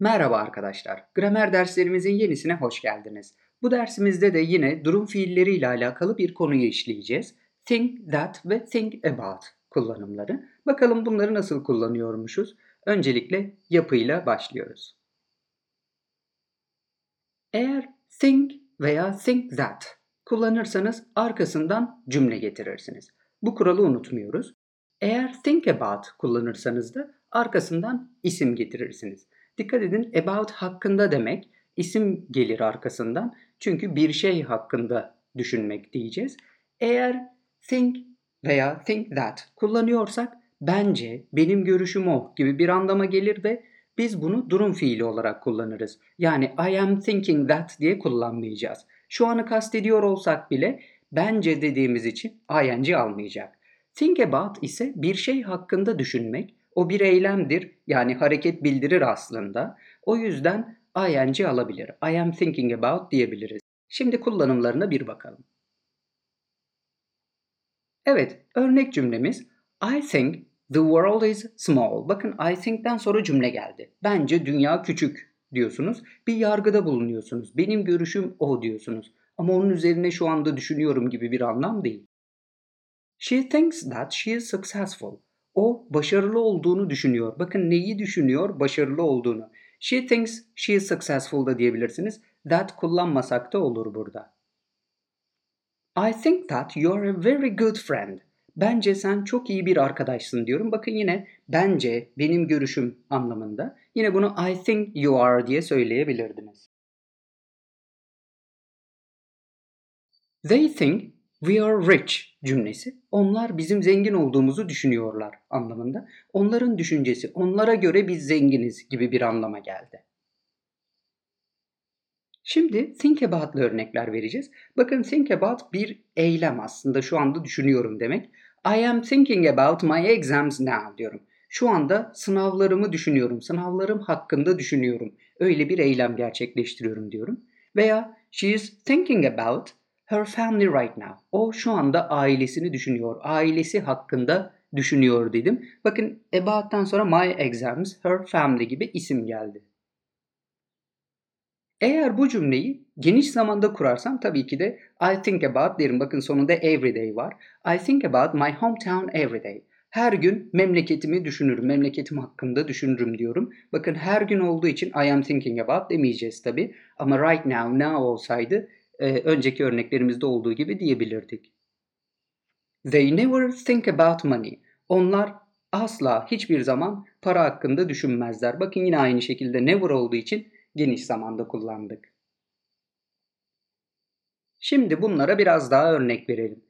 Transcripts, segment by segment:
Merhaba arkadaşlar. Gramer derslerimizin yenisine hoş geldiniz. Bu dersimizde de yine durum fiilleriyle alakalı bir konuyu işleyeceğiz. Think, that ve think about kullanımları. Bakalım bunları nasıl kullanıyormuşuz? Öncelikle yapıyla başlıyoruz. Eğer think veya think that kullanırsanız arkasından cümle getirirsiniz. Bu kuralı unutmuyoruz. Eğer think about kullanırsanız da arkasından isim getirirsiniz. Dikkat edin about hakkında demek isim gelir arkasından. Çünkü bir şey hakkında düşünmek diyeceğiz. Eğer think veya think that kullanıyorsak bence, benim görüşüm o gibi bir anlama gelir ve biz bunu durum fiili olarak kullanırız. Yani I am thinking that diye kullanmayacağız. Şu anı kastediyor olsak bile bence dediğimiz için ing almayacak. Think about ise bir şey hakkında düşünmek, o bir eylemdir yani hareket bildirir aslında. O yüzden ing alabilir. I am thinking about diyebiliriz. Şimdi kullanımlarına bir bakalım. Evet, örnek cümlemiz I think the world is small. Bakın I think'ten sonra cümle geldi. Bence dünya küçük diyorsunuz. Bir yargıda bulunuyorsunuz. Benim görüşüm o diyorsunuz. Ama onun üzerine şu anda düşünüyorum gibi bir anlam değil. She thinks that she is successful. O başarılı olduğunu düşünüyor. Bakın neyi düşünüyor? Başarılı olduğunu. She thinks she is successful da diyebilirsiniz. That kullanmasak da olur burada. I think that you are a very good friend. Bence sen çok iyi bir arkadaşsın diyorum. Bakın yine bence, benim görüşüm anlamında. Yine bunu I think you are diye söyleyebilirdiniz. They think We are rich cümlesi onlar bizim zengin olduğumuzu düşünüyorlar anlamında. Onların düşüncesi onlara göre biz zenginiz gibi bir anlama geldi. Şimdi think about'la örnekler vereceğiz. Bakın think about bir eylem aslında şu anda düşünüyorum demek. I am thinking about my exams now diyorum. Şu anda sınavlarımı düşünüyorum. Sınavlarım hakkında düşünüyorum. Öyle bir eylem gerçekleştiriyorum diyorum. Veya she is thinking about her family right now. O şu anda ailesini düşünüyor. Ailesi hakkında düşünüyor dedim. Bakın about'tan sonra my exams, her family gibi isim geldi. Eğer bu cümleyi geniş zamanda kurarsam tabii ki de I think about derim. Bakın sonunda everyday var. I think about my hometown everyday. Her gün memleketimi düşünürüm, memleketim hakkında düşünürüm diyorum. Bakın her gün olduğu için I am thinking about demeyeceğiz tabii. Ama right now, now olsaydı e, önceki örneklerimizde olduğu gibi diyebilirdik. They never think about money. Onlar asla hiçbir zaman para hakkında düşünmezler. Bakın yine aynı şekilde never olduğu için geniş zamanda kullandık. Şimdi bunlara biraz daha örnek verelim.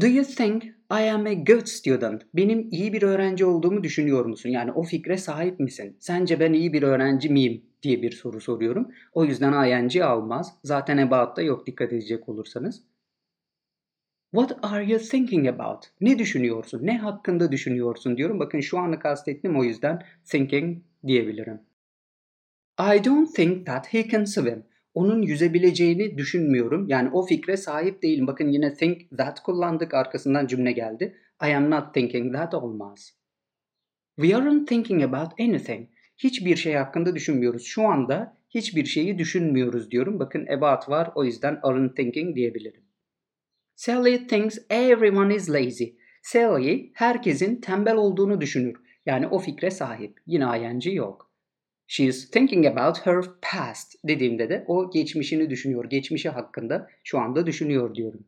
Do you think I am a good student? Benim iyi bir öğrenci olduğumu düşünüyor musun? Yani o fikre sahip misin? Sence ben iyi bir öğrenci miyim? diye bir soru soruyorum. O yüzden ing almaz. Zaten about'ta yok dikkat edecek olursanız. What are you thinking about? Ne düşünüyorsun? Ne hakkında düşünüyorsun diyorum. Bakın şu anı kastettim o yüzden thinking diyebilirim. I don't think that he can swim. Onun yüzebileceğini düşünmüyorum. Yani o fikre sahip değilim. Bakın yine think that kullandık. Arkasından cümle geldi. I am not thinking that olmaz. We aren't thinking about anything hiçbir şey hakkında düşünmüyoruz. Şu anda hiçbir şeyi düşünmüyoruz diyorum. Bakın about var o yüzden aren't thinking diyebilirim. Sally thinks everyone is lazy. Sally herkesin tembel olduğunu düşünür. Yani o fikre sahip. Yine ing yok. She is thinking about her past dediğimde de o geçmişini düşünüyor. Geçmişi hakkında şu anda düşünüyor diyorum.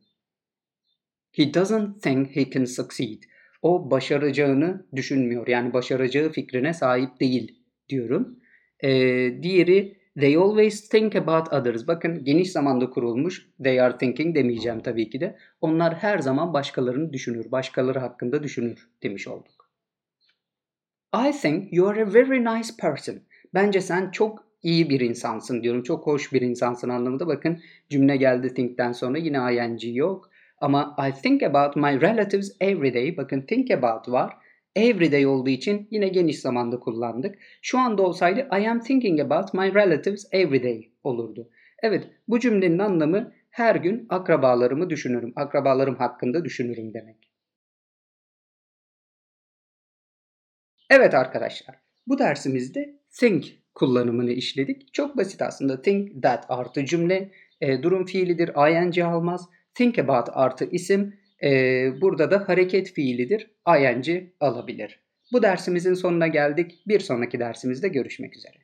He doesn't think he can succeed. O başaracağını düşünmüyor. Yani başaracağı fikrine sahip değil diyorum. E, diğeri they always think about others. Bakın geniş zamanda kurulmuş they are thinking demeyeceğim tabii ki de. Onlar her zaman başkalarını düşünür, başkaları hakkında düşünür demiş olduk. I think you are a very nice person. Bence sen çok iyi bir insansın diyorum. Çok hoş bir insansın anlamında. Bakın cümle geldi think'ten sonra yine ing yok. Ama I think about my relatives every day. Bakın think about var everyday olduğu için yine geniş zamanda kullandık. Şu anda olsaydı I am thinking about my relatives everyday olurdu. Evet bu cümlenin anlamı her gün akrabalarımı düşünürüm. Akrabalarım hakkında düşünürüm demek. Evet arkadaşlar bu dersimizde think kullanımını işledik. Çok basit aslında. Think that artı cümle e, durum fiilidir. ing almaz. Think about artı isim. E, burada da hareket fiilidir. ing alabilir. Bu dersimizin sonuna geldik. Bir sonraki dersimizde görüşmek üzere.